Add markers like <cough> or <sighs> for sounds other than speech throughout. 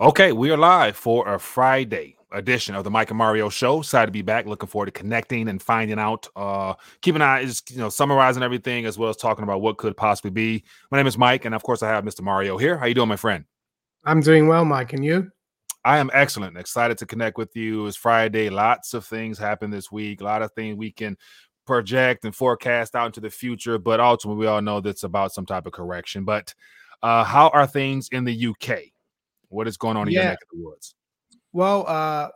Okay, we are live for a Friday edition of the Mike and Mario Show. Excited to be back. Looking forward to connecting and finding out. Uh, keep an eye, just you know, summarizing everything as well as talking about what could possibly be. My name is Mike, and of course, I have Mr. Mario here. How you doing, my friend? I'm doing well, Mike. And you? I am excellent. Excited to connect with you. It's Friday. Lots of things happen this week. A lot of things we can project and forecast out into the future, but ultimately, we all know that's about some type of correction. But uh, how are things in the UK? What is going on in yeah. your neck of the woods? Well, uh,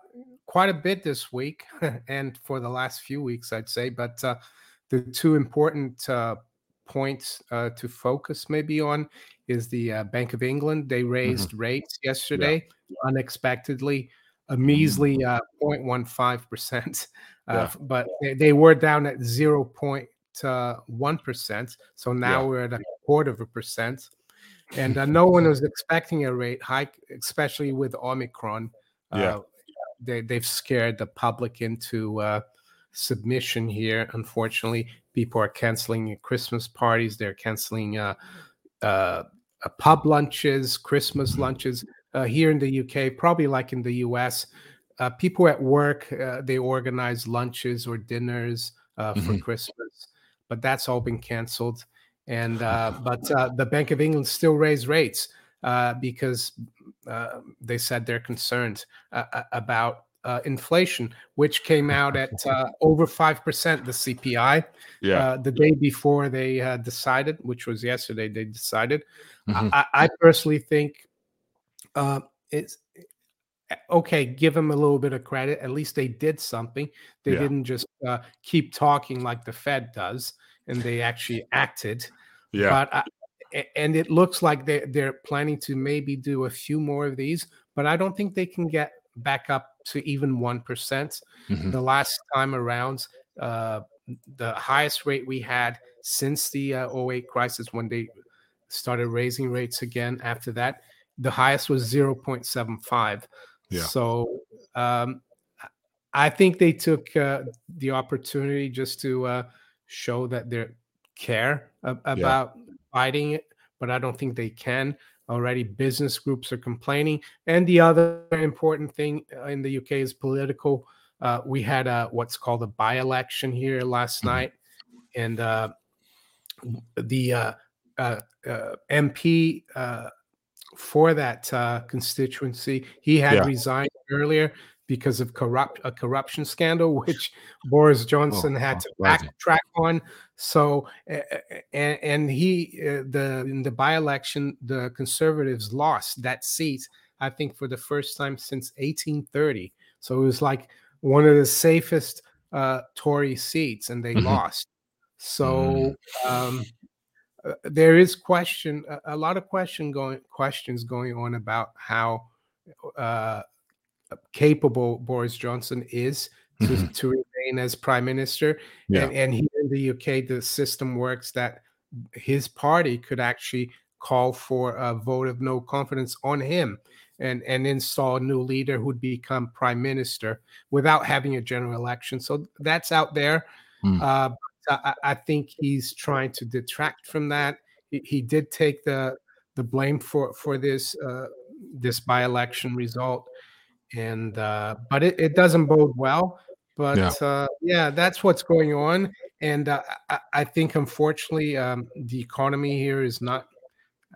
quite a bit this week <laughs> and for the last few weeks, I'd say. But uh, the two important uh, points uh, to focus maybe on is the uh, Bank of England. They mm-hmm. raised mm-hmm. rates yesterday yeah. unexpectedly, a measly mm-hmm. uh, 0.15%. <laughs> Uh, yeah. But they, they, were down at 0.1%. So now yeah. we're at a quarter of a percent and uh, no one was expecting a rate hike, especially with Omicron. Uh, yeah, they they've scared the public into uh, submission here. Unfortunately, people are canceling Christmas parties. They're canceling uh, uh, uh, pub lunches, Christmas lunches here in the UK. Probably like in the US, people at work they organize lunches or dinners for mm-hmm. Christmas, but that's all been canceled. And uh, but uh, the Bank of England still raised rates uh, because uh, they said they're concerned uh, about uh, inflation, which came out at <laughs> over five percent. The CPI, yeah, the day before they decided, which was yesterday, they decided. Mm-hmm. I, I, personally think it's okay, give them a little bit of credit. At least they did something. They yeah. didn't just uh, keep talking like the Fed does and they actually acted. Yeah. But I, and it looks like they they're planning to maybe do a few more of these, but I don't think they can get back up to even one mm-hmm. The last time around, uh, the highest rate we had since the uh, 08 crisis when they started raising rates again after that, the highest was 0.75. Yeah. So um, I think they took uh, the opportunity just to uh, show that they care about yeah. fighting it, but I don't think they can. Already, business groups are complaining. And the other important thing uh, in the UK is political. Uh, we had a, what's called a by election here last mm-hmm. night, and uh, the uh, uh, uh MP for that constituency he had yeah. resigned earlier because of corrupt a corruption scandal, <laughs> which Boris Johnson oh, had to backtrack on. So, and, and he uh, the in the by election, the Conservatives lost that seat. I think for the first time since 1830. So it was like one of the safest uh, Tory seats, and they mm-hmm. lost. So mm. um, uh, there is question, a, a, lot of question going questions going on about how uh, capable Boris Johnson is to, mm-hmm. to remain as prime minister. Yeah. And, and here in the UK, the system works that his party could actually call for a vote of no confidence on him and, and install a new leader who'd become prime minister without having a general election. So that's out there. Mm. Uh, I, I, think he's trying to detract from that. He, he did take the the blame for for this uh, this by election result and uh, but it, it doesn't bode well. But yeah. Uh, yeah, that's what's going on, and uh, I, I, think unfortunately um, the economy here is not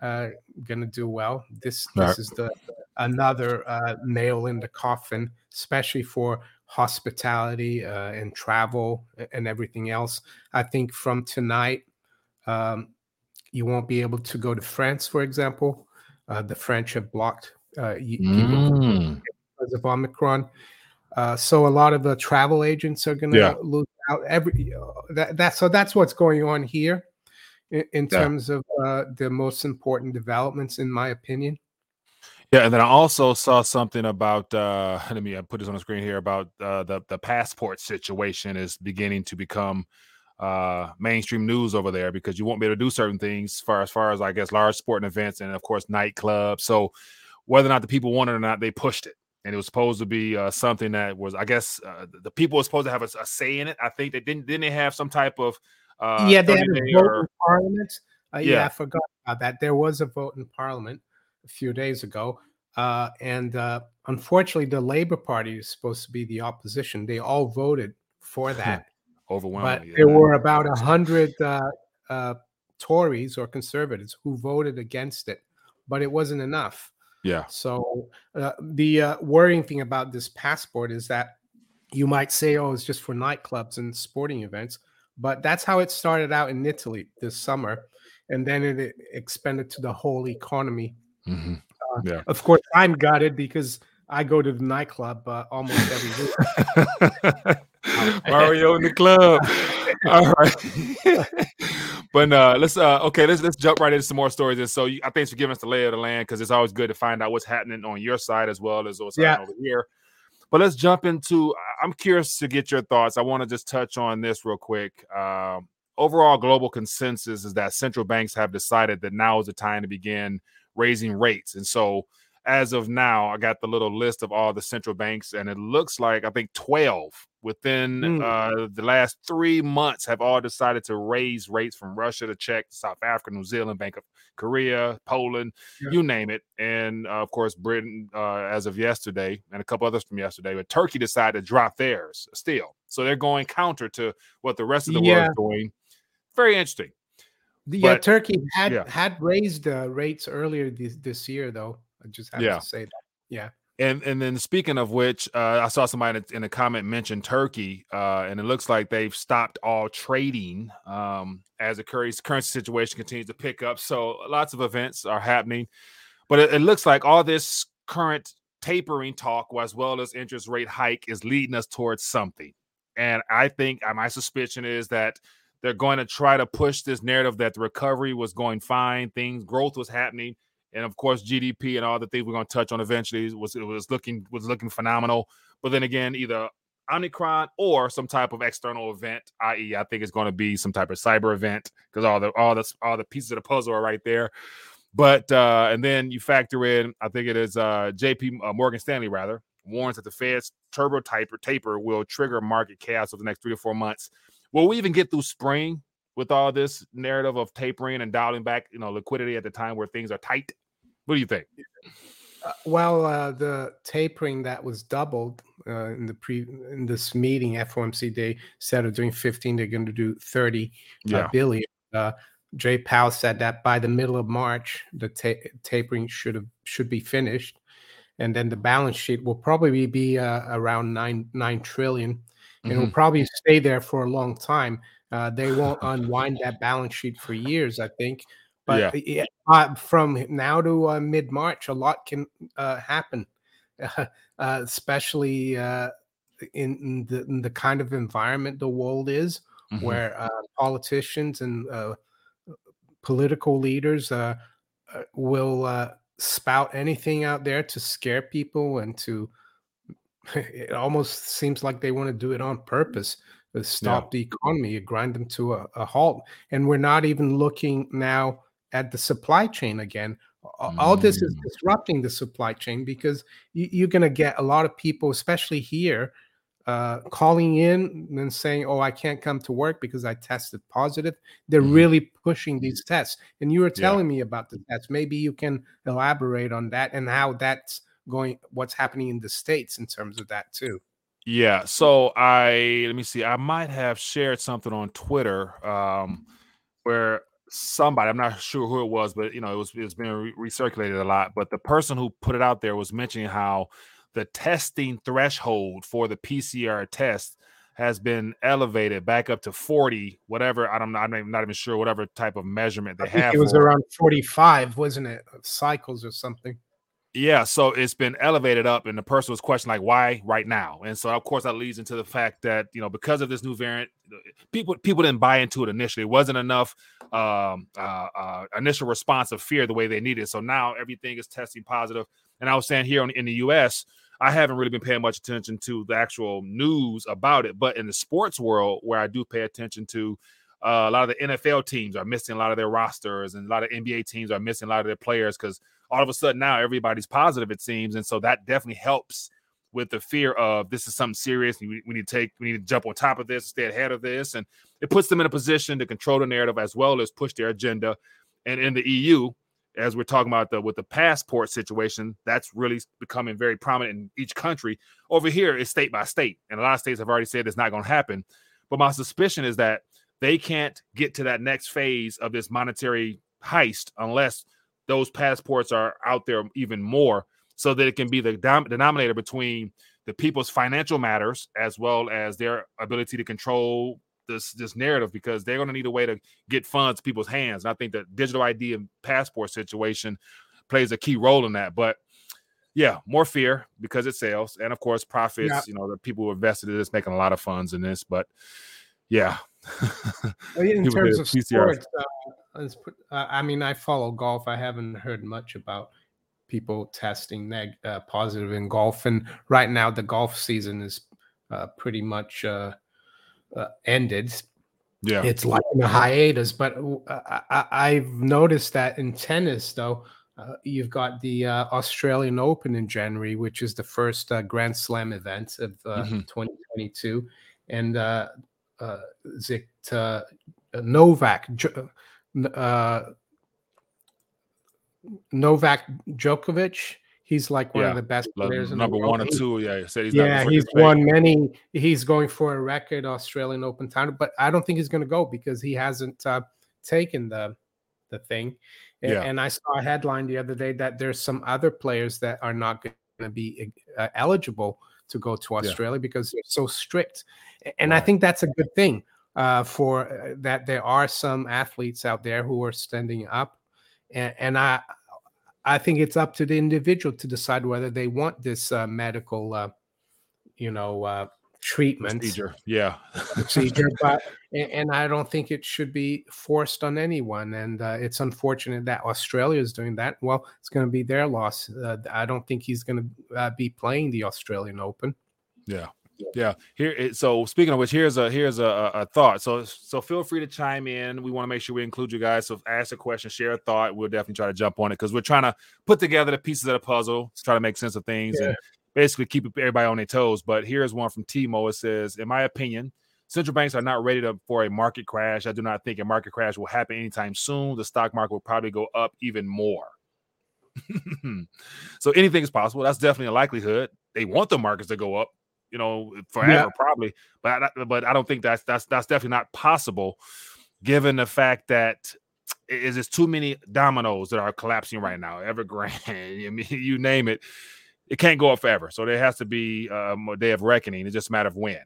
uh, going to do well. This this right. is the another uh, nail in the coffin, especially for hospitality uh, and travel and everything else. I think from tonight, um, you won't be able to go to France, for example. Uh, the French have blocked uh, mm because of Omicron. Uh, so a lot of the travel agents are going to yeah. lose out. Every that, that so that's what's going on here in, in yeah. terms of uh, the most important developments, in my opinion. Yeah, and then I also saw something about. Uh, <laughs> let me put this on the screen here about uh, the the passport situation is beginning to become uh mainstream news over there because you won't be able to do certain things far as far as I guess large sporting events and of course nightclubs. So whether or not the people want it or not, they pushed it and it was supposed to be uh, something that was, I guess, uh, the people were supposed to have a, a, say in it. I think they didn't. Didn't they have some type of? Uh, yeah, they had a vote or... in Parliament. Uh, yeah. yeah. I forgot about that. There was a vote in Parliament a few days ago. uh, and uh, unfortunately, the Labor Party is supposed to be the opposition. They all voted for <laughs> that. Overwhelmingly. But there were about a hundred uh, uh, Tories or conservatives who voted against it, but it wasn't enough. Yeah. So uh, the uh, worrying thing about this passport is that you might say, "Oh, it's just for nightclubs and sporting events," but that's how it started out in Italy this summer, and then it, expanded to the whole economy. Mm-hmm. Uh, yeah. Of course, I'm gutted because I go to the nightclub uh, almost every week. <laughs> Mario in the club. <laughs> All right. <laughs> but uh, let's uh, okay, let's let's jump right into some more stories. And so you, I thanks for giving us the lay of the land because it's always good to find out what's happening on your side as well as what's yeah. happening over here. But let's jump into. I'm curious to get your thoughts. I want to just touch on this real quick. Uh, overall, global consensus is that central banks have decided that now is the time to begin raising rates, and so as of now, I got the little list of all the central banks, and it looks like I think 12 within mm. uh, the last three months have all decided to raise rates from Russia to Czech, to South Africa, New Zealand, Bank of Korea, Poland, yeah. you name it. And uh, of course, Britain, uh, as of yesterday, and a couple others from yesterday, but Turkey decided to drop theirs still. So they're going counter to what the rest of the yeah. world is doing. Very interesting. Yeah, but, Turkey had yeah. had raised uh, rates earlier this, this year, though. I just have yeah. to say that. Yeah. And and then speaking of which, uh, I saw somebody in a comment mention Turkey, uh, and it looks like they've stopped all trading um, as the currency, situation continues to pick up. So lots of events are happening, but it, it looks like all this current tapering talk, as well as interest rate hike, is leading us towards something. And I think uh, my suspicion is that they're going to try to push this narrative that the recovery was going fine, things growth was happening and of course GDP and all the things we're going to touch on eventually was it was looking was looking phenomenal. But then again, either Omicron or some type of external event, i.e., I think it's going to be some type of cyber event because all the all the all the pieces of the puzzle are right there. But uh, and then you factor in, I think it is uh, J.P. Uh, Morgan Stanley rather warns that the Fed's turbo taper taper will trigger market chaos over the next three to four months. Will we even get through spring with all this narrative of tapering and dialing back, you know, liquidity at the time where things are tight? What do you think? Uh, well, uh, the tapering that was doubled uh, in the pre in this meeting, FOMC they said of doing 15, they're going to do 30 uh, yeah. billion. Uh, Jay Powell said that by the middle of March, the ta- tapering should have should be finished, and then the balance sheet will probably be uh, around nine nine trillion, and mm-hmm. will probably stay there for a long time. Uh, they won't unwind that balance sheet for years, I think. But yeah. Uh, from now to uh, mid March, a lot can uh, happen, <laughs> especially in, in, the, in, the, kind of environment the world is, mm-hmm. where uh, politicians and uh, political leaders will spout anything out there to scare people and to. <laughs> It almost seems like they want to do it on purpose stop yeah. the economy, grind them to a, a, halt. And we're not even looking now at the supply chain again. All mm. this is mm. disrupting the supply chain because you, are going to get a lot of people, especially here, uh, calling in and saying, "Oh, I can't come to work because I tested positive." They're mm. really pushing these tests, and you were telling yeah. me about the tests. Maybe you can elaborate on that and how that's going, what's happening in the states in terms of that too. Yeah. So I let me see. I might have shared something on Twitter um, where somebody, I'm not sure who it was, but you know, it was it's been recirculated a lot. But the person who put it out there was mentioning how the testing threshold for the PCR test has been elevated back up to 40, whatever. I don't know. I'm not even sure whatever type of measurement they have. It was around 45, wasn't it? Cycles or something. Yeah, so it's been elevated up, and the person was questioning like, why right now? And so, of course, that leads into the fact that you know because of this new variant, people people didn't buy into it initially. It wasn't enough um, uh, uh, initial response of fear the way they needed. So now everything is testing positive. And I was saying here on, in the U.S., I haven't really been paying much attention to the actual news about it, but in the sports world, where I do pay attention to, uh, a lot of the NFL teams are missing a lot of their rosters, and a lot of NBA teams are missing a lot of their players because all of a sudden now everybody's positive, it seems. And so that definitely helps with the fear of this is something serious. We, we need to take, we need to jump on top of this, stay ahead of this. And it puts them in a position to control the narrative as well as push their agenda. And in the EU, as we're talking about the with the passport situation, that's really becoming very prominent in each country. Over here, it's state by state, and a lot of states have already said it's not going to happen. But my suspicion is that they can't get to that next phase of this monetary heist unless those passports are out there even more, so that it can be the dom- denominator between the people's financial matters as well as their ability to control this this narrative because they're going to need a way to get funds to people's hands. And I think the digital ID and passport situation plays a key role in that. But yeah, more fear because it sells, and of course profits. Yeah. You know, the people who invested in this making a lot of funds in this. But yeah, in <laughs> terms of sports, uh, uh, I mean, I follow golf. I haven't heard much about people testing neg- uh, positive in golf, and right now the golf season is uh, pretty much uh, uh, ended. Yeah, it's like in a hiatus. But I, have noticed that in tennis, though, uh, you've got the uh, Australian Open in January, which is the first uh, Grand Slam event of mm-hmm. 2022, and Zik Novak. Novak Djokovic He's like one yeah. of the best players. Number one or two, yeah. He's yeah, he's won many. He's going for a record Australian Open title, but I don't think he's going to go because he hasn't uh, taken the the thing. And, yeah. and I saw a headline the other day that there's some other players that are not going to be uh, eligible to go to Australia yeah. because they're so strict. And right. I think that's a good thing uh, for uh, that. There are some athletes out there who are standing up, and, and I I think it's up to the individual to decide whether they want this uh, medical, uh, you know, uh, treatment procedure. Yeah, <laughs> procedure. But and I don't think it should be forced on anyone. And uh, it's unfortunate that Australia is doing that. Well, it's going to be their loss. Uh, I don't think he's going to uh, be playing the Australian Open. Yeah. Yeah. Here. So speaking of which, here's a here's a, a thought. So so feel free to chime in. We want to make sure we include you guys. So ask a question, share a thought. We'll definitely try to jump on it because we're trying to put together the pieces of the puzzle to try to make sense of things yeah. and basically keep everybody on their toes. But here's one from Timo. It says, in my opinion, central banks are not ready to, for a market crash. I do not think a market crash will happen anytime soon. The stock market will probably go up even more. <laughs> so anything is possible. That's definitely a likelihood. They want the markets to go up you know, forever yeah. probably. But I, but I don't think that's that's that's definitely not possible, given the fact that is there's too many dominoes that are collapsing right now. Evergrande, <laughs> I mean, you name it, it can't go up forever. So there has to be um, a day of reckoning. It's just a matter of when.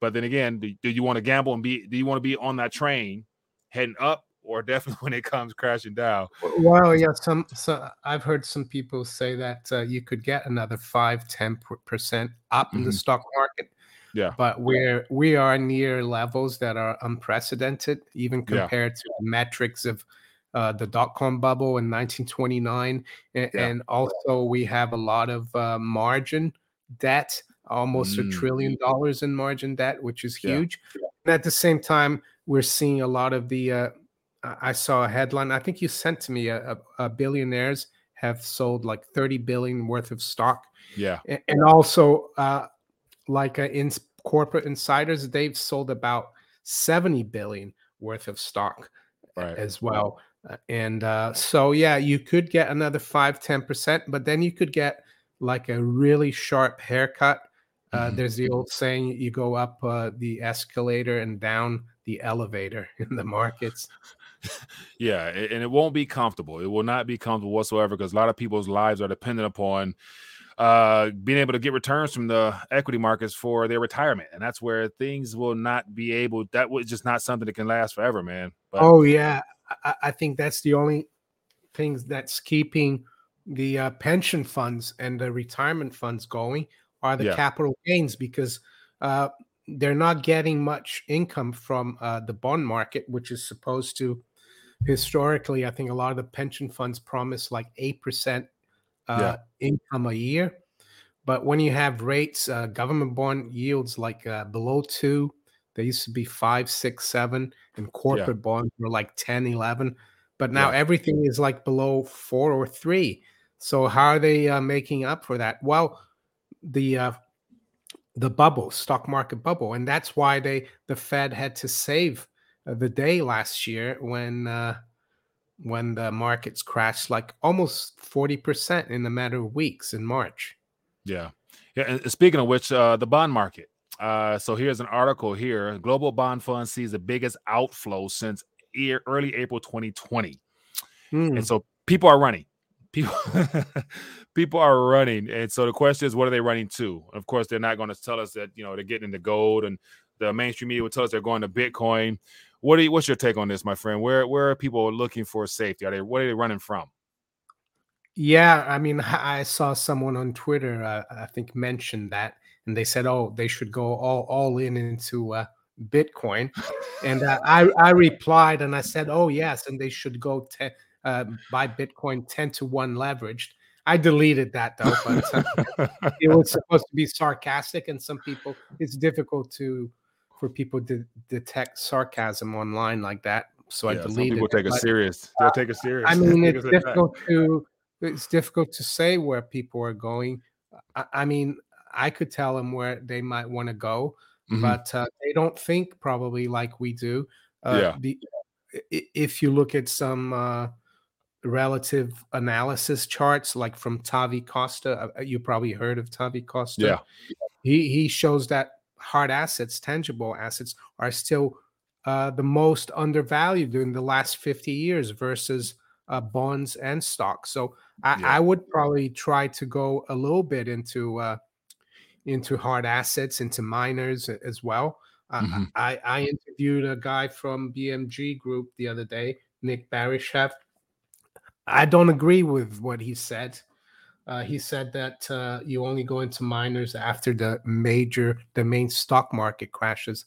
But then again, do, do you want to gamble and be? Do you want to be on that train heading up or definitely <laughs> when it comes crashing down. Well, yeah, some so I've heard some people say that uh, you could get another five, 10 percent up mm-hmm. in the mm-hmm. stock market. Yeah, but we're we are near levels that are unprecedented, even compared yeah. to the metrics of uh, the dot com bubble in 1929, and, yeah. and, also we have a lot of uh, margin debt, almost mm. a trillion dollars in margin debt, which is huge. Yeah. And at the same time, we're seeing a lot of the uh, I saw a headline. I think you sent to me a, a, a billionaires have sold like 30 billion worth of stock. Yeah. And, also, uh, like uh, in corporate insiders, they've sold about 70 billion worth of stock right. as well. Uh, and uh, so, yeah, you could get another 5 10%, but then you could get like a really sharp haircut. Uh, mm-hmm. There's the old saying you go up uh, the escalator and down the elevator <laughs> in the markets yeah, and it won't be comfortable. It will not be comfortable whatsoever because a lot of people's lives are dependent upon uh, being able to get returns from the equity markets for their retirement, and that's where things will not be able. That was just not something that can last forever, man. But, oh yeah, I, I, think that's the only things that's keeping the uh, pension funds and the retirement funds going are the yeah. capital gains because uh, they're not getting much income from uh, the bond market, which is supposed to historically, I think a lot of the pension funds promise like 8% uh, yeah. income a year. But when you have rates, uh, government bond yields like uh, below two, they used to be five, six, seven, and corporate yeah. bonds were like 10, 11. But now yeah. everything is like below four or three. So how are they uh, making up for that? Well, the uh, the bubble, stock market bubble, and that's why they the Fed had to save the day last year when uh, when the markets crashed like almost 40% in a matter of weeks in March. Yeah. Yeah. And speaking of which, uh, the bond market. Uh, so here's an article here. Global bond fund sees the biggest outflow since early April 2020. Mm. And so people are running. People, <laughs> people are running. And so the question is, what are they running to? Of course, they're not going to tell us that, you know, they're getting into gold and the mainstream media will tell us they're going to Bitcoin. What are you, what's your take on this, my friend? Where where are people looking for safety? Are they what are they running from? Yeah, I mean, <laughs> I saw someone on Twitter, uh, I think, mentioned that, and they said, "Oh, they should go all all in into uh, Bitcoin," and uh, I I replied and I said, "Oh yes," and they should go te- uh, buy Bitcoin ten to one leveraged. I deleted that though, but <laughs> it was supposed to be sarcastic, and some people it's difficult to for people to detect sarcasm online like that. So yeah, I deleted. people take it, serious. They'll take it serious. I <laughs> mean, it's difficult to it's difficult to say where people are going. I, I mean, I could tell them where they might want to go, mm-hmm. but uh, they don't think probably like we do. Uh, yeah. The, if you look at some uh, relative analysis charts, like from Tavi Costa, uh, you probably heard of Tavi Costa. Yeah. He he shows that hard assets, tangible assets, are still uh, the most undervalued during the last 50 years versus uh, bonds and stocks. So I, yeah. I, would probably try to go a little bit into uh, into hard assets, into miners as well. Uh, mm-hmm. I, I interviewed a guy from BMG Group the other day, Nick Barisheff. I don't agree with what he said. Uh, he said that uh, you only go into miners after the major, the main stock market crashes.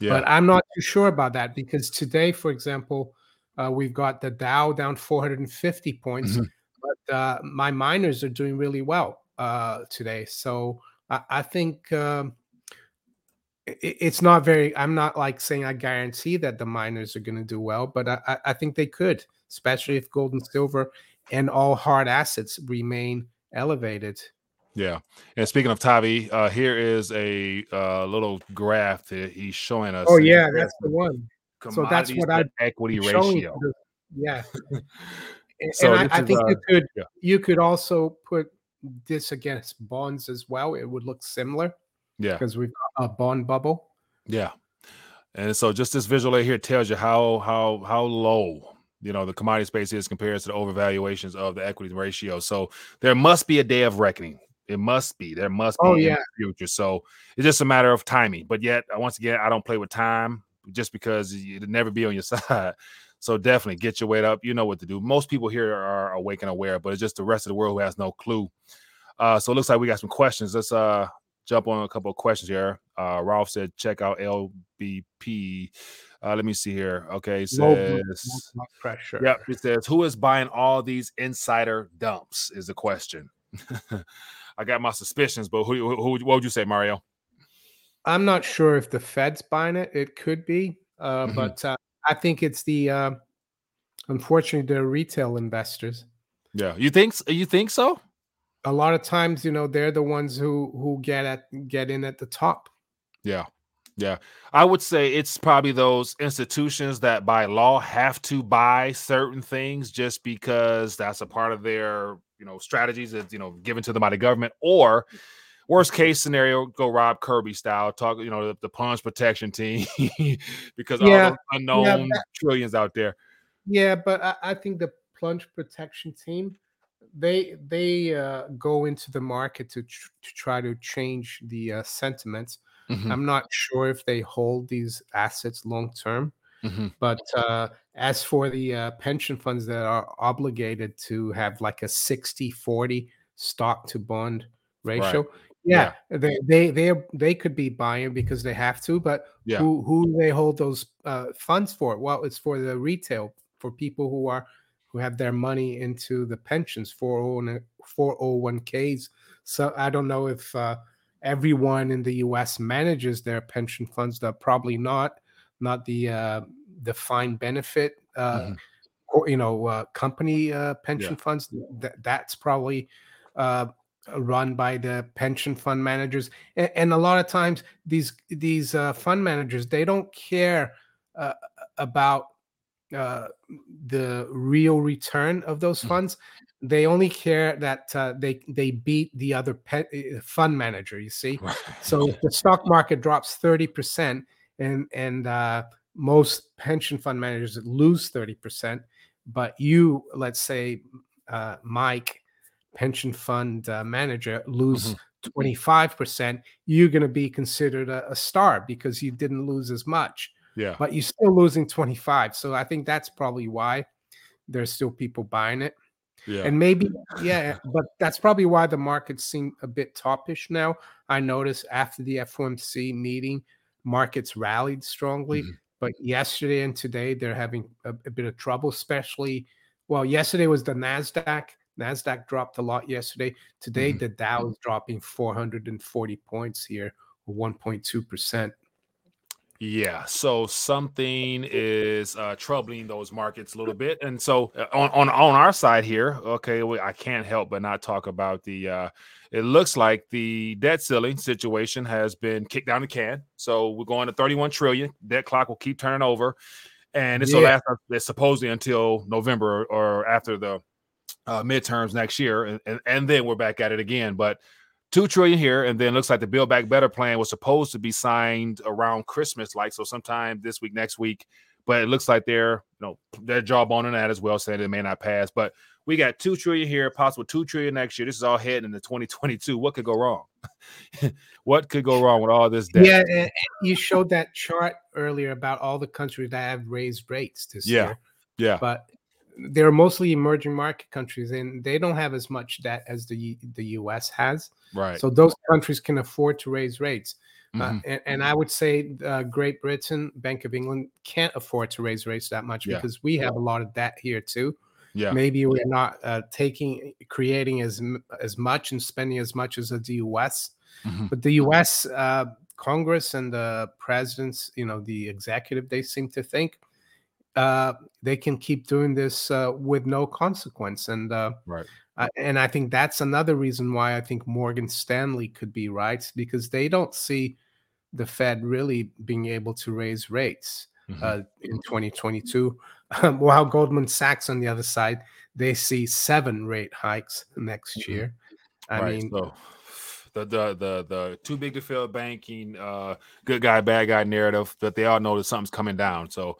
Yeah. But I'm not too sure about that because today, for example, uh, we've got the Dow down 450 points, mm-hmm. but uh, my miners are doing really well uh, today. So I, I think um, it, it's not very. I'm not like saying I guarantee that the miners are going to do well, but I, I think they could, especially if gold and silver and all hard assets remain elevated. Yeah. And speaking of Tavi, uh, here is a uh, little graph that he's showing us. Oh, yeah, that's the one. So that's what I equity ratio. Yeah. <laughs> and, so and I, I, think uh, you could yeah. you could also put this against bonds as well. It would look similar. Yeah. Because we've got a bond bubble. Yeah. And so just this visual right here tells you how how how low you know the commodity space is compared to the overvaluations of the equity ratio. So there must be a day of reckoning. It must be. There must be oh, yeah. future. So it's just a matter of timing. But yet, uh, once again, I don't play with time just because it'll never be on your <laughs> side. So definitely get your weight up. You know what to do. Most people here are awake and aware, but it's just the rest of the world who has no clue. Uh, so it looks like we got some questions. Let's uh jump on a couple of questions here. Uh, Ralph said, check out LBP. Uh, let me see here. Okay, it says low pressure. Yep, it says who is buying all these insider dumps is the question. <laughs> I got my suspicions, but who, who, who, what would you say, Mario? I'm not sure if the Fed's buying it. It could be, uh, mm-hmm. but uh, I think it's the uh, unfortunately the retail investors. Yeah, you think you think so? A lot of times, you know, they're the ones who who get at get in at the top. Yeah. Yeah. I would say it's probably those institutions that by law have to buy certain things just because that's a part of their, you know, strategies that's, you know, given to them by the government or worst case scenario, go Rob Kirby style, talk, you know, the, the plunge protection team <laughs> because yeah, all unknown yeah, that, trillions out there. Yeah, but I, I, think the plunge protection team, they they uh, go into the market to, tr- to try to change the uh, sentiments Mm-hmm. I'm not sure if they hold these assets long term. Mm-hmm. But uh, as for the uh, pension funds that are obligated to have like a 60 40 stock to bond ratio, right. yeah, yeah, they they they they could be buying because they have to. But yeah. who who they hold those uh, funds for? Well, it's for the retail for people who are who have their money into the pensions 401ks. So I don't know if uh, everyone in the U.S. manages their pension funds. That probably not, not the uh, defined benefit, uh, mm-hmm. or you know, uh, company uh, pension yeah. funds. That that's probably uh, run by the pension fund managers. And, and, a lot of times, these these uh, fund managers they don't care uh, about uh, the real return of those mm. funds. They only care that uh, they they beat the other uh, fund manager. You see, so if the stock market drops thirty percent, and and uh, most pension fund managers lose thirty percent, but you, let's say, uh, Mike, pension fund uh, manager, lose. Mm-hmm 25%, you're going to be considered a, a, star because you didn't lose as much. Yeah. But you're still losing 25. So I think that's probably why there's still people buying it. Yeah. And maybe, yeah, but that's probably why the markets seem a bit toppish now. I noticed after the FOMC meeting, markets rallied strongly. Mm-hmm. But yesterday and today, they're having a, a bit of trouble, especially. Well, yesterday was the NASDAQ. NASDAQ dropped a lot yesterday. Today, mm-hmm. the Dow is dropping 440 points here, or 1.2%. Yeah, so something is uh, troubling those markets a little bit, and so uh, on on on our side here, okay, we, I can't help but not talk about the. Uh, it looks like the debt ceiling situation has been kicked down the can, so we're going to thirty one trillion. Debt clock will keep turning over, and it's yeah. last uh, supposedly until November or after the uh, midterms next year, and, and and then we're back at it again. But two trillion here, and then looks like the Build Back Better plan was supposed to be signed around Christmas, like so sometime this week, next week. But it looks like they're you know their job on that as well, saying it may not pass. But we got two trillion here, possible two trillion next year. This is all heading into 2022. What could go wrong? <laughs> what could go wrong with all this debt? Yeah, you showed that chart earlier about all the countries that have raised rates this yeah. year. Yeah. But they're mostly emerging market countries and they don't have as much debt as the the US has. Right. So those countries can afford to raise rates. Uh, mm-hmm. Uh, and, and, I would say uh, Great Britain, Bank of England can't afford to raise rates that much yeah. because we have a lot of debt here too. Yeah. Maybe we're not uh, taking, creating as as much and spending as much as the U.S. Mm-hmm. But the U.S. Uh, Congress and the presidents, you know, the executive, they seem to think uh, they can keep doing this uh, with no consequence. And uh, right. And I think that's another reason why I think Morgan Stanley could be right because they don't see the Fed really being able to raise rates mm-hmm. uh, in 2022. Um, <laughs> while Goldman Sachs on the other side, they see seven rate hikes next mm-hmm. year. I right. mean, so the the the the too big to fail banking, uh, good guy, bad guy narrative that they all know that something's coming down. So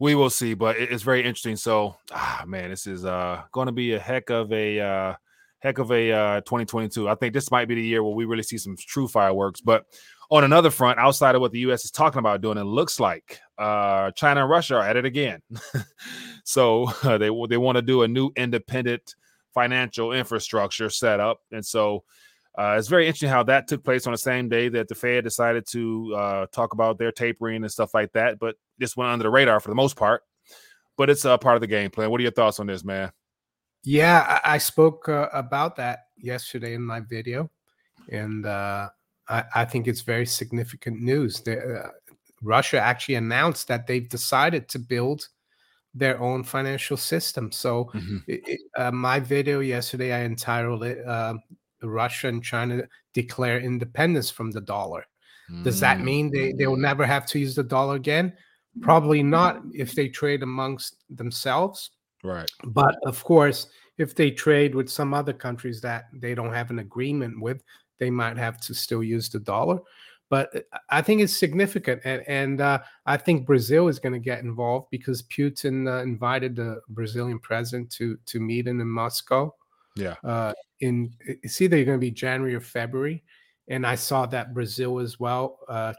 we will see, but it's very interesting. So, ah, man, this is uh, going to be a heck of a uh, heck of a uh, 2022. I think this might be the year where we really see some true fireworks. But on another front, outside of what the U.S. is talking about doing, it looks like uh, China and Russia are at it again. <laughs> so <laughs> they they want to do a new independent financial infrastructure setup, and so uh, it's very interesting how that took place on the same day that the Fed decided to uh, talk about their tapering and stuff like that. But this went under the radar for the most part. But it's a part of the game plan. What are your thoughts on this, man? Yeah, I, I spoke uh, about that yesterday in my video, and uh, I, I, think it's very significant news. Uh, Russia actually announced that they've decided to build their own financial system. So, mm-hmm. it, uh, my video yesterday, I entitled it Russia and China declare independence from the dollar. Mm. Does that mm. mean they, they will never have to use the dollar again? Probably not if they trade amongst themselves. Right. But of course, if they trade with some other countries that they don't have an agreement with, they might have to still use the dollar. But uh, I think it's significant. And, and uh, I think Brazil is going to get involved because Putin uh, invited the Brazilian president to, to meet him in Moscow. Yeah. Uh, in it's either going to be January or February, and I saw that Brazil as well uh,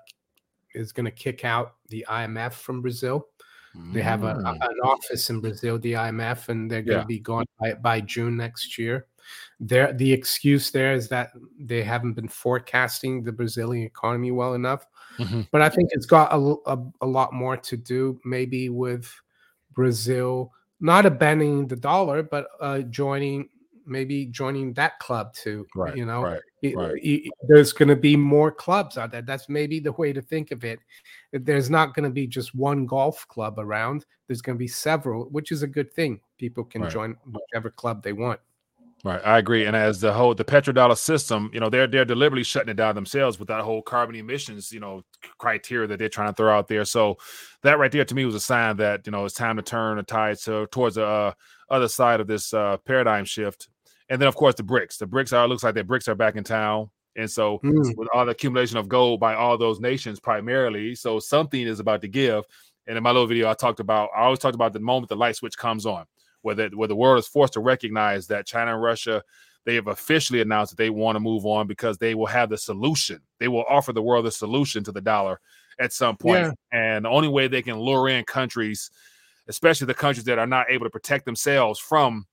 is going to kick out the IMF from Brazil. Mm. They have a, a, mm. an office in Brazil, the IMF, and they're going yeah. to be gone by, by June next year. There, the excuse there is that they haven't been forecasting the Brazilian economy well enough. Mm-hmm. But I think it's got a, a, a lot more to do, maybe with Brazil not abandoning the dollar, but uh, joining maybe joining that club too. Right. You know, right, it, right. It, there's going to be more clubs out there. That's maybe the way to think of it. There's not going to be just one golf club around. There's going to be several, which is a good thing. People can join whichever club they want. Right, I agree. And as the whole the petrodollar system, you know, they're they're deliberately shutting it down themselves with that whole carbon emissions, you know, criteria that they're trying to throw out there. So that right there to me was a sign that you know it's time to turn the tide to towards the uh, other side of this uh, paradigm shift. And then of course the BRICS. The BRICS are looks like the BRICS are back in town. And so mm. with all the accumulation of gold by all those nations primarily, so something is about to give. And in my little video, I talked about I always talked about the moment the light switch comes on where the, where the world is forced to recognize that China and Russia they have officially announced that they want to move on because they will have the solution. They will offer the world the solution to the dollar at some point. Yeah. And the only way they can lure in countries, especially the countries that are not able to protect themselves from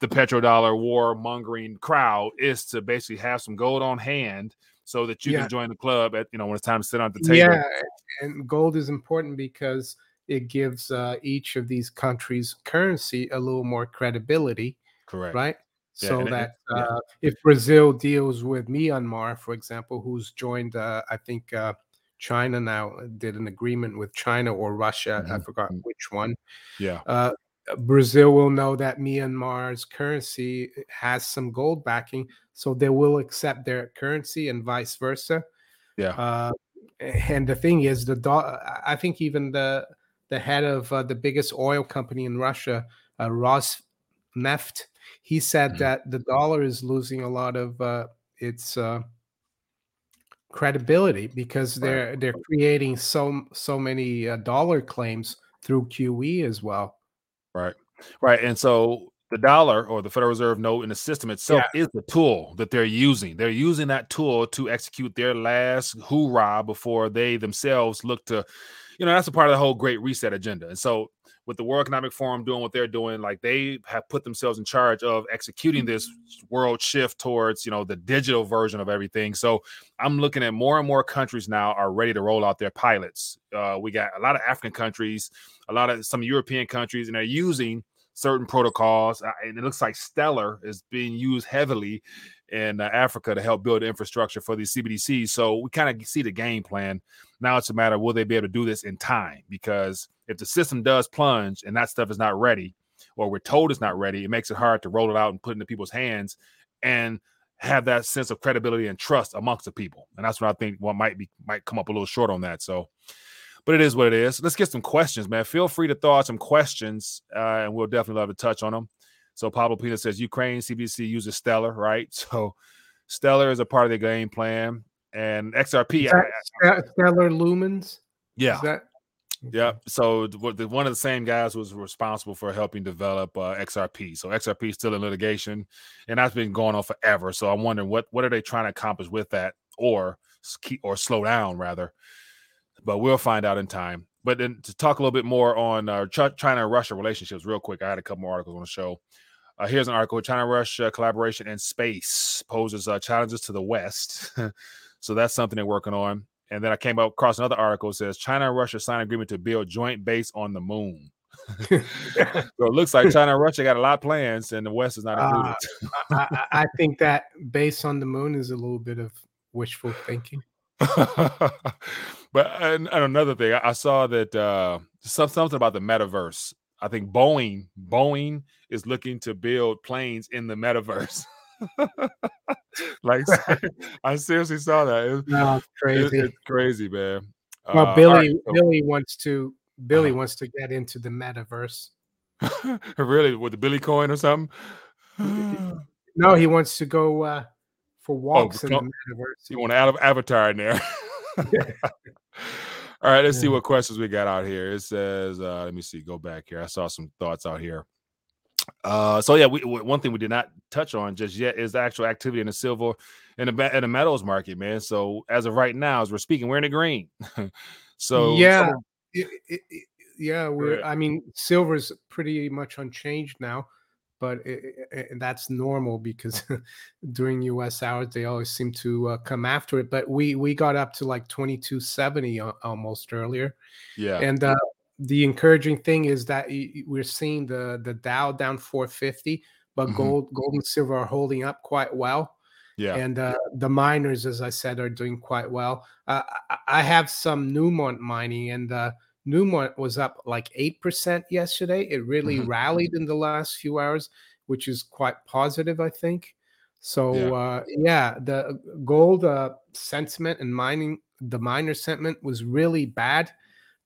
the petrodollar war mongering crowd, is to basically have some gold on hand so that you yeah. can join the club at you know when it's time to sit on the table. Yeah, and gold is important because it gives uh, each of these countries' currency a little more credibility. Correct. Right. Yeah, so that it, uh, if Brazil deals with Myanmar, for example, who's joined, uh, I think uh, China now uh, did an agreement with China or Russia, mm-hmm. I forgot mm-hmm. which one. Yeah. Uh, Brazil will know that Myanmar's currency has some gold backing, so they will accept their currency and vice versa. Yeah. and the thing is, the do- I think even the the head of uh, the biggest oil company in Russia, uh, Rosneft, he said mm-hmm. that the dollar is losing a lot of uh, its uh, credibility because they're they're creating so so many uh, dollar claims through QE as well. Right, right, and so the dollar or the Federal Reserve note in the system itself yeah. is the tool that they're using. They're using that tool to execute their last hoorah before they themselves look to you know, that's a part of the whole great reset agenda. And so with the World Economic Forum doing what they're doing, like they have put themselves in charge of executing this world shift towards, you know, the digital version of everything. So I'm looking at more and more countries now are ready to roll out their pilots. Uh, we got a lot of African countries, a lot of some European countries, and they're using certain protocols. Uh, and it looks like Stellar is being used heavily in uh, Africa to help build infrastructure for these CBDCs. So we kind of see the game plan. Now it's a matter will they be able to do this in time? Because if the system does plunge and that stuff is not ready, or we're told it's not ready, it makes it hard to roll it out and put it into people's hands and have that sense of credibility and trust amongst the people. And that's what I think what might be might come up a little short on that. So but it is what it is. Let's get some questions, man. Feel free to throw out some questions, uh, and we'll definitely love to touch on them. So Pablo Pina says Ukraine CBC uses Stellar, right? <laughs> So Stellar is a part of the game plan, and XRP Stellar Lumens. Yeah. That- yeah. So the, one of the same guys was responsible for helping develop uh, XRP. So XRP is still in litigation, and that's been going on forever. So I'm wondering what what are they trying to accomplish with that, or keep or slow down rather. But we'll find out in time. But then to talk a little bit more on uh, China and Russia relationships, real quick, I had a couple more articles on the show. Uh, here's an article: China Russia collaboration in space poses uh, challenges to the West. <laughs> so that's something they're working on. And then I came across another article that says China and Russia sign agreement to build joint base on the moon. <laughs> so it looks like China and Russia got a lot of plans, and the West is not included. Uh, I, I, think that base on the moon is a little bit of wishful thinking. <laughs> but and, and, another thing, I, I saw that uh, some, something about the metaverse. I think Boeing Boeing is looking to build planes in the metaverse. <laughs> like <laughs> I seriously saw that. It, no, crazy. It, it's crazy, man. Well, uh, Billy right, so, Billy wants to Billy uh, wants to get into the metaverse. really, with the Billy coin or something? <sighs> no, he wants to go uh, for oh, walks oh, in the metaverse. You want to add avatar in there? <laughs> <laughs> All right, let's yeah. see what questions we got out here. It says, uh, let me see, go back here. I saw some thoughts out here. Uh, so yeah, we, one thing we did not touch on just yet is the actual activity in the silver and the in the metals market, man. So as of right now, as we're speaking, we're in the green. <laughs> so yeah, it, it, it, yeah, we're. I mean, silver's pretty much unchanged now but it, it, that's normal because <laughs> during U.S. hours they always seem to uh, come after it. But we we got up to like twenty two seventy almost earlier. Yeah, and uh, the encouraging thing is that we're seeing the the Dow down four fifty, but mm-hmm. gold gold and silver are holding up quite well. Yeah, and uh, the miners, as I said, are doing quite well. Uh, I have some Newmont mining and uh, Newmont was up like 8% yesterday. It really mm-hmm. rallied in the last few hours. which is quite positive, I think. So yeah, uh, yeah the gold uh, sentiment and mining, the miner sentiment was really bad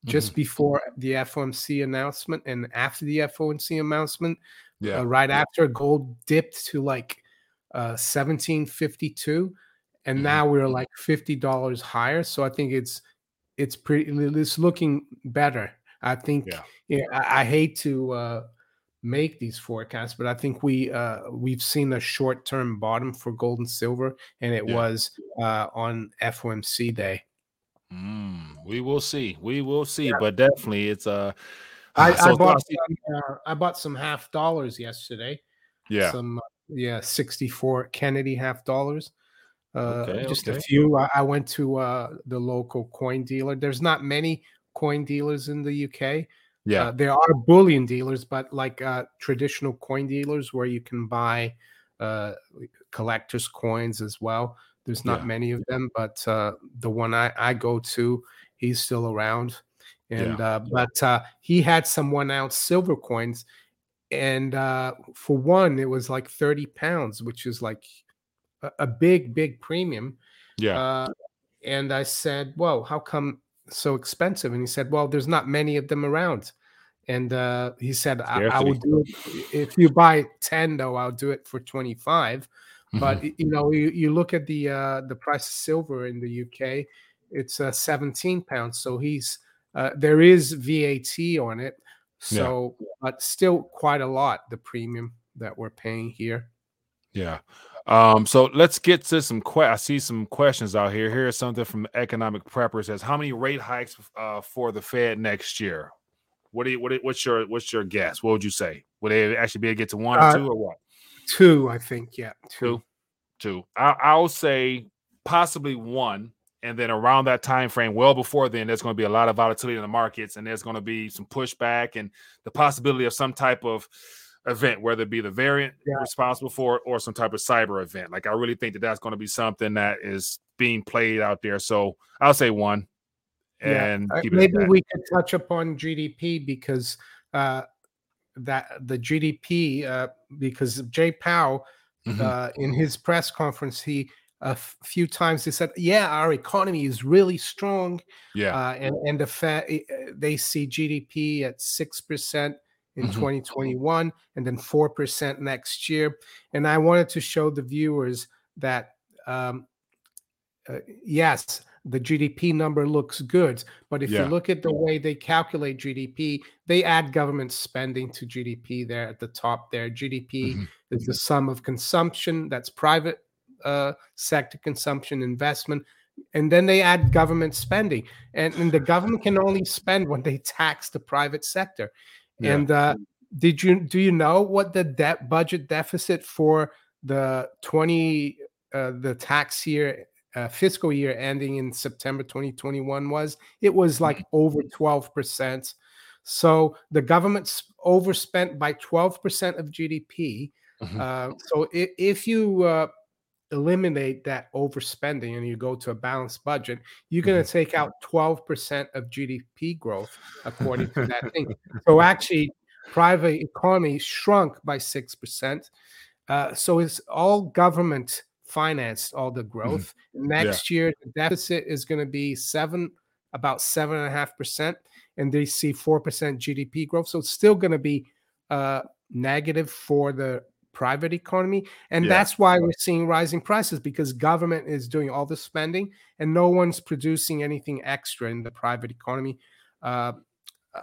just mm-hmm. before the FOMC announcement and after the FOMC announcement. Yeah, uh, right after gold dipped to like uh, 1752 and mm-hmm. now we're like $50 higher so i think it's it's pretty it's looking better i think yeah, yeah I, I, hate to uh, make these forecasts but i think we uh, we've seen a short-term bottom for gold and silver and it yeah. was uh, on fomc day mm, we will see we will see yeah. but definitely it's uh I, <laughs> so I bought some, uh, I bought some half dollars yesterday. Yeah. Some uh, yeah, 64 Kennedy half dollars. Uh, okay, just okay. a few. I, I went to uh, the local coin dealer. There's not many coin dealers in the UK. Yeah, uh, there are bullion dealers, but like uh, traditional coin dealers where you can buy uh, collectors coins as well. There's not yeah. many of them, but uh, the one I, I go to, he's still around. And yeah. uh, but uh, he had some one ounce silver coins, and uh, for one, it was like thirty pounds, which is like a, a big, big premium. Yeah. Uh, and I said, "Whoa, how come so expensive?" And he said, "Well, there's not many of them around." And uh, he said, I, I, will do it if you buy ten, though. I'll do it for twenty five. Mm-hmm. But you know, you, you look at the uh, the price of silver in the UK, it's uh, seventeen pounds. So he's uh, there is VAT on it, so, yeah. but still quite a lot, the premium that we're paying here. Yeah. Um, so let's get to some que- I see some questions out here. Here's something from Economic Prepper says, How many rate hikes uh, for the Fed next year? What do you what what's your what's your guess? What would you say? Would they actually be able to get to one uh, or two or what? Two, I think, yeah. Two. Two. I, I'll say possibly one and then around that time frame well before then there's going to be a lot of volatility in the markets and there's going to be some pushback and the possibility of some type of event whether it be the variant yeah. responsible for it or some type of cyber event like i really think that that's going to be something that is being played out there so i'll say one and yeah. maybe we could touch upon gdp because uh that the gdp uh because jay powell mm-hmm. uh in his press conference he a f- few times they said, "Yeah, our economy is really strong." Yeah, uh, and and the Fed eh, they see GDP at six percent in mm-hmm. 2021, and then four percent next year. And I wanted to show the viewers that um, uh, yes, the GDP number looks good, but if yeah. you look at the way they calculate GDP, they add government spending to GDP there at the top. There, GDP mm-hmm. is the sum of consumption that's private uh, sector consumption investment and then they add government spending and, and, the government can only spend when they tax the private sector yeah. and uh, did you do you know what the debt budget deficit for the 20 uh, the tax year uh, fiscal year ending in september 2021 was it was like mm-hmm. over 12% so the government's overspent by 12% of gdp mm-hmm. uh, so if, if you uh, eliminate that overspending and you go to a balanced budget, you're going to mm-hmm. take out 12% of GDP growth, according to that thing. <laughs> So actually, private economy shrunk by 6%. Uh, so it's all government financed, all the mm-hmm. growth. Mm-hmm. Next yeah. year, the deficit is going to be seven, about seven and a half percent, and they see 4% GDP growth. So it's still going to be uh, negative for the private economy and yeah. that's why we're seeing rising prices because government is doing all the spending and no one's producing anything extra in the private economy uh,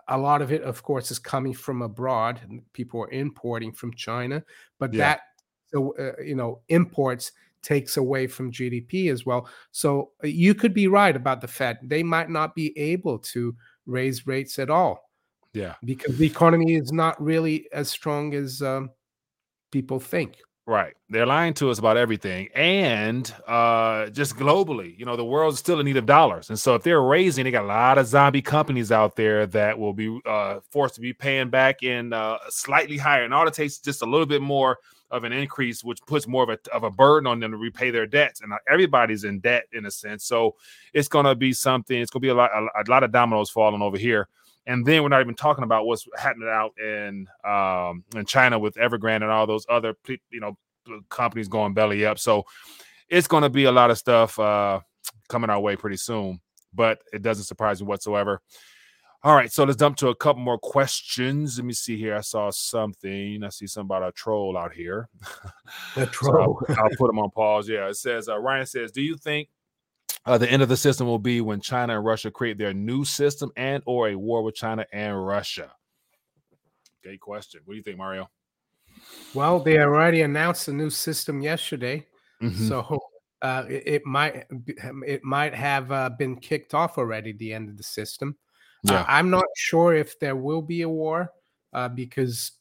a lot of it of course is coming from abroad people are importing from china but yeah. that so uh, you know imports takes away from gdp as well so uh, you could be right about the fed they might not be able to raise rates at all yeah because the economy is not really as strong as um, people think. Right. They're lying to us about everything. And uh just globally, you know, the world's still in need of dollars. And so if they're raising, they got a lot of zombie companies out there that will be uh forced to be paying back in uh slightly higher. And all it takes is just a little bit more of an increase, which puts more of a of a burden on them to repay their debts. And uh, everybody's in debt in a sense. So it's gonna be something, it's gonna be a lot a, a lot of dominoes falling over here. And then we're not even talking about what's happening out in um, in China with Evergrande and all those other you know companies going belly up. So it's going to be a lot of stuff uh, coming our way pretty soon. But it doesn't surprise me whatsoever. All right, so let's jump to a couple more questions. Let me see here. I saw something. I see something about a troll out here. A troll. <laughs> so I'll, I'll, put them on pause. Yeah, it says uh, Ryan says, "Do you think uh, the end of the system will be when China and Russia create their new system and or a war with China and Russia?" Great question. What do you think, Mario? Well, they already announced a new system yesterday, mm-hmm. so uh, it, it, might it might have uh, been kicked off already. The end of the system. Yeah. Uh, I'm not sure if there will be a war uh, because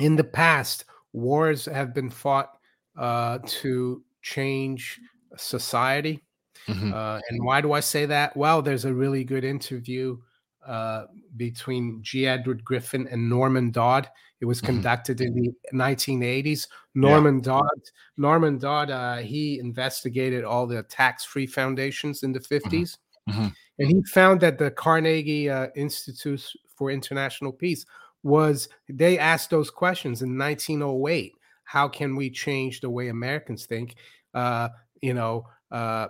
in the past, wars have been fought uh, to change society. Mm-hmm. Uh, and why do I say that? Well, there's a really good interview uh, between G. Edward Griffin and Norman Dodd. It was mm-hmm. conducted mm-hmm. in the 1980s. Norman yeah. Dodd, Norman Dodd, uh, he investigated all the tax-free foundations in the 50s. Mm-hmm. And he found that the Carnegie uh, Institute for International Peace was, they asked those questions in 1908. How can we change the way Americans think? Uh, you know, uh,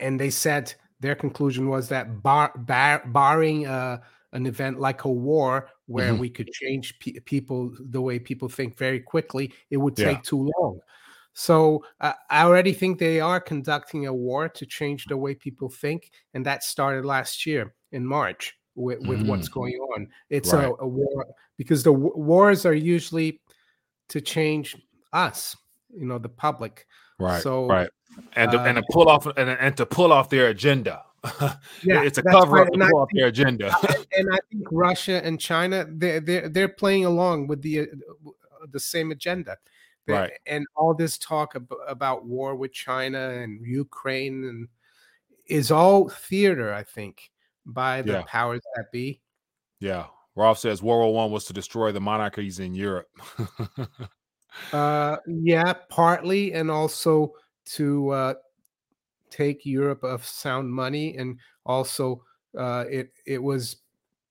and they said their conclusion was that bar, bar, barring uh, an event like a war where mm-hmm. we could change pe- people the way people think very quickly, it would take yeah. too long. So uh, I already think they are conducting a war to change the way people think, and that started last year in March with, with mm. what's going on. It's right. a, a, war because the w- wars are usually to change us, you know, the public. Right. So right, and to, uh, and to pull off and, and to pull off their agenda. <laughs> yeah, it's a cover right. up to pull off their agenda. <laughs> and I think Russia and China they they're, they're playing along with the uh, the same agenda right and all this talk ab- about war with china and ukraine and is all theater i think by the yeah. powers that be yeah Rolf says World War One was to destroy the monarchies in Europe. <laughs> uh, yeah, partly, and also to uh, take Europe of sound money, and also uh, it it was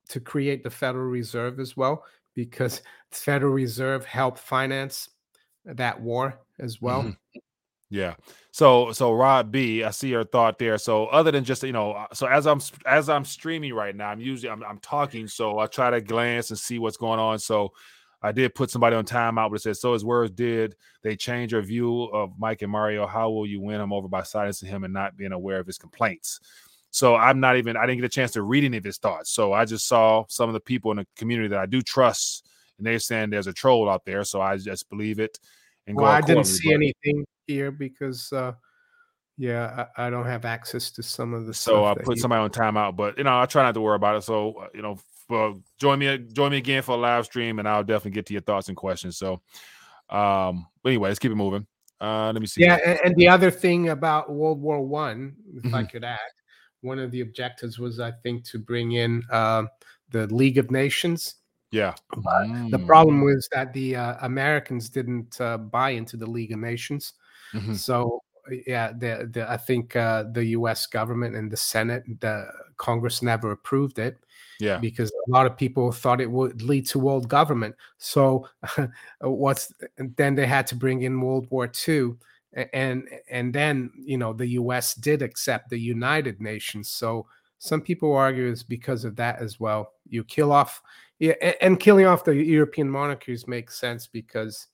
to create the Federal Reserve as well, because <laughs> the Federal Reserve helped finance that war as well. Mm-hmm. Yeah. So so Rod B, I see your thought there. So other than just you know, uh, so as I'm as I'm streaming right now, I'm usually I'm, I'm talking, so I try to glance and see what's going on. So I did put somebody on timeout, but it says so his words did they change your view of Mike and Mario? How will you win him over by silencing him and not being aware of his complaints? So I'm not even I didn't get a chance to read any of his thoughts. So I just saw some of the people in the community that I do trust and they're saying there's a troll out there. So I just believe it. And well, I didn't see but... anything here because, uh, yeah, I, I, don't have access to some of the. So I put somebody on timeout, but you know, I try not to worry about it. So uh, you know, for, join me, join me again for a live stream, and I'll definitely get to your thoughts and questions. So, um, but anyway, let's keep it moving. Uh, let me see. Yeah, and, and the other thing about World War One, if mm-hmm. I could add, one of the objectives was, I think, to bring in uh, the League of Nations yeah. Mm. The problem was that the uh, Americans didn't uh, buy into the League of Nations. Mm-hmm. So yeah, the, the I think uh, the U.S. government and the Senate, the Congress never approved it. Yeah, because a lot of people thought it would lead to world government. So <laughs> what's then they had to bring in World War II, and and then you know the U.S. did accept the United Nations. So some people argue it's because of that as well. You kill off yeah, and, and killing off the European monarchies makes sense because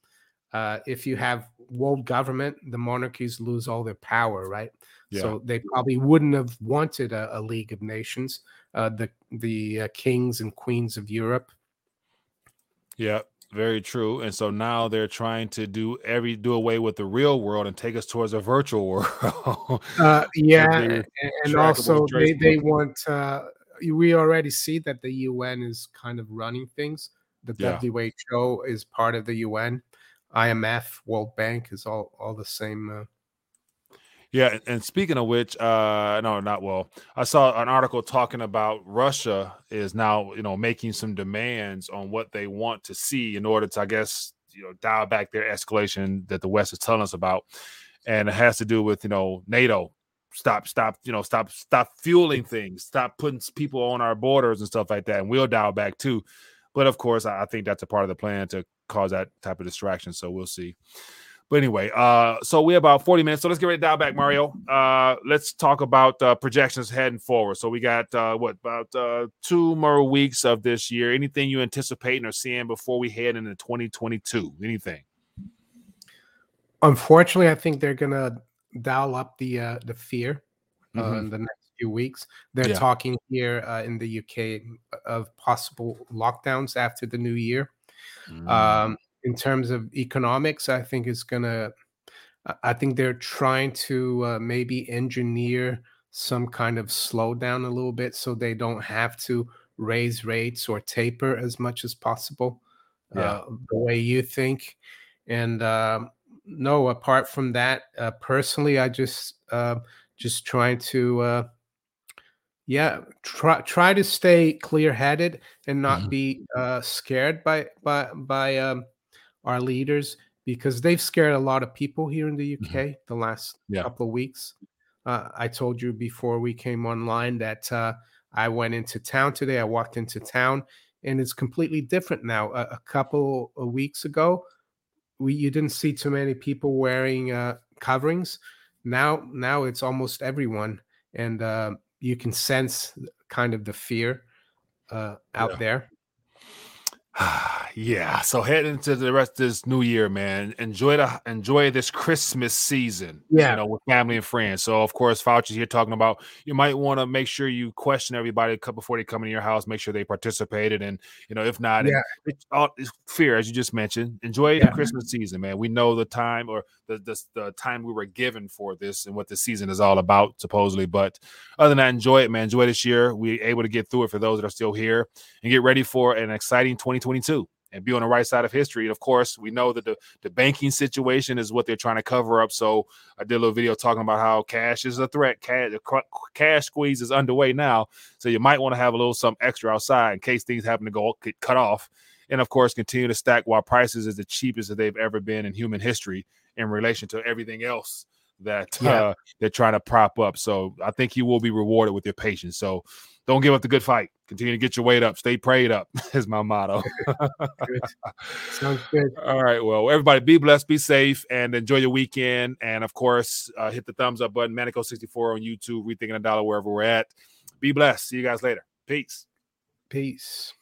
uh, if you have world government, the monarchies lose all their power, right? Yeah. So they probably wouldn't have wanted a, a League of Nations, uh, the the uh, kings and queens of Europe. Yeah, very true. And so now they're trying to do every do away with the real world and take us towards a virtual <laughs> world. uh, yeah, and, and also they they want uh, we already see that the UN is kind of running things. The yeah. WHO is part of the UN. IMF, World Bank is all all the same. Yeah, and speaking of which, uh no, not well. I saw an article talking about Russia is now, you know, making some demands on what they want to see in order to, I guess, you know, dial back their escalation that the West is telling us about. And it has to do with, you know, NATO stop, stop, you know, stop, stop fueling things, stop putting people on our borders and stuff like that. And we'll dial back too. But of course, I think that's a part of the plan to cause that type of distraction. So we'll see. But anyway, uh, so we have about 40 minutes. So let's get ready to dial back, Mario. Uh, let's talk about uh, projections heading forward. So we got uh, what about uh, two more weeks of this year? Anything you anticipating or seeing before we head into 2022? Anything? Unfortunately, I think they're gonna dial up the uh, the fear uh, mm-hmm. in the next few weeks. They're yeah. talking here uh, in the UK of possible lockdowns after the new year. Mm. Um, in terms of economics, I think it's gonna. I think they're trying to uh, maybe engineer some kind of slowdown a little bit so they don't have to raise rates or taper as much as possible. Yeah. Uh, the way you think, and um, no, apart from that, uh, personally, I just uh, just trying to uh, yeah try try to stay clear headed and not mm-hmm. be uh, scared by by by um, our leaders because they've scared a lot of people here in the UK mm-hmm. the last yeah. couple of weeks. Uh, I told you before we came online that uh, I went into town today. I walked into town, and it's completely different now. A, a couple of weeks ago, we you didn't see too many people wearing uh, coverings. Now, now it's almost everyone, and uh, you can sense kind of the fear uh, out yeah. there. <sighs> yeah. So heading into the rest of this new year, man, enjoy the enjoy this Christmas season. Yeah. You know, with family and friends. So of course, Fauci's here talking about you might want to make sure you question everybody before they come into your house, make sure they participated, and you know, if not, yeah. it's, all, it's fear, as you just mentioned. Enjoy yeah. the Christmas season, man. We know the time or the, the the time we were given for this and what the season is all about, supposedly. But other than that, enjoy it, man. Enjoy this year. We able to get through it for those that are still here and get ready for an exciting 2022 and be on the right side of history. And of course, we know that the, the banking situation is what they're trying to cover up. So I did a little video talking about how cash is a threat. Cash, cash squeeze is underway now. So you might want to have a little something extra outside in case things happen to go get cut off. And of course, continue to stack while prices is the cheapest that they've ever been in human history in relation to everything else that yeah. uh, they're trying to prop up. So I think you will be rewarded with your patience. So don't give up the good fight. Continue to get your weight up. Stay prayed up <laughs> is my motto. <laughs> good. Sounds good. All right. Well, everybody be blessed, be safe, and enjoy your weekend. And of course, uh, hit the thumbs up button, Maneco64 on YouTube, Rethinking a Dollar, wherever we're at. Be blessed. See you guys later. Peace. Peace.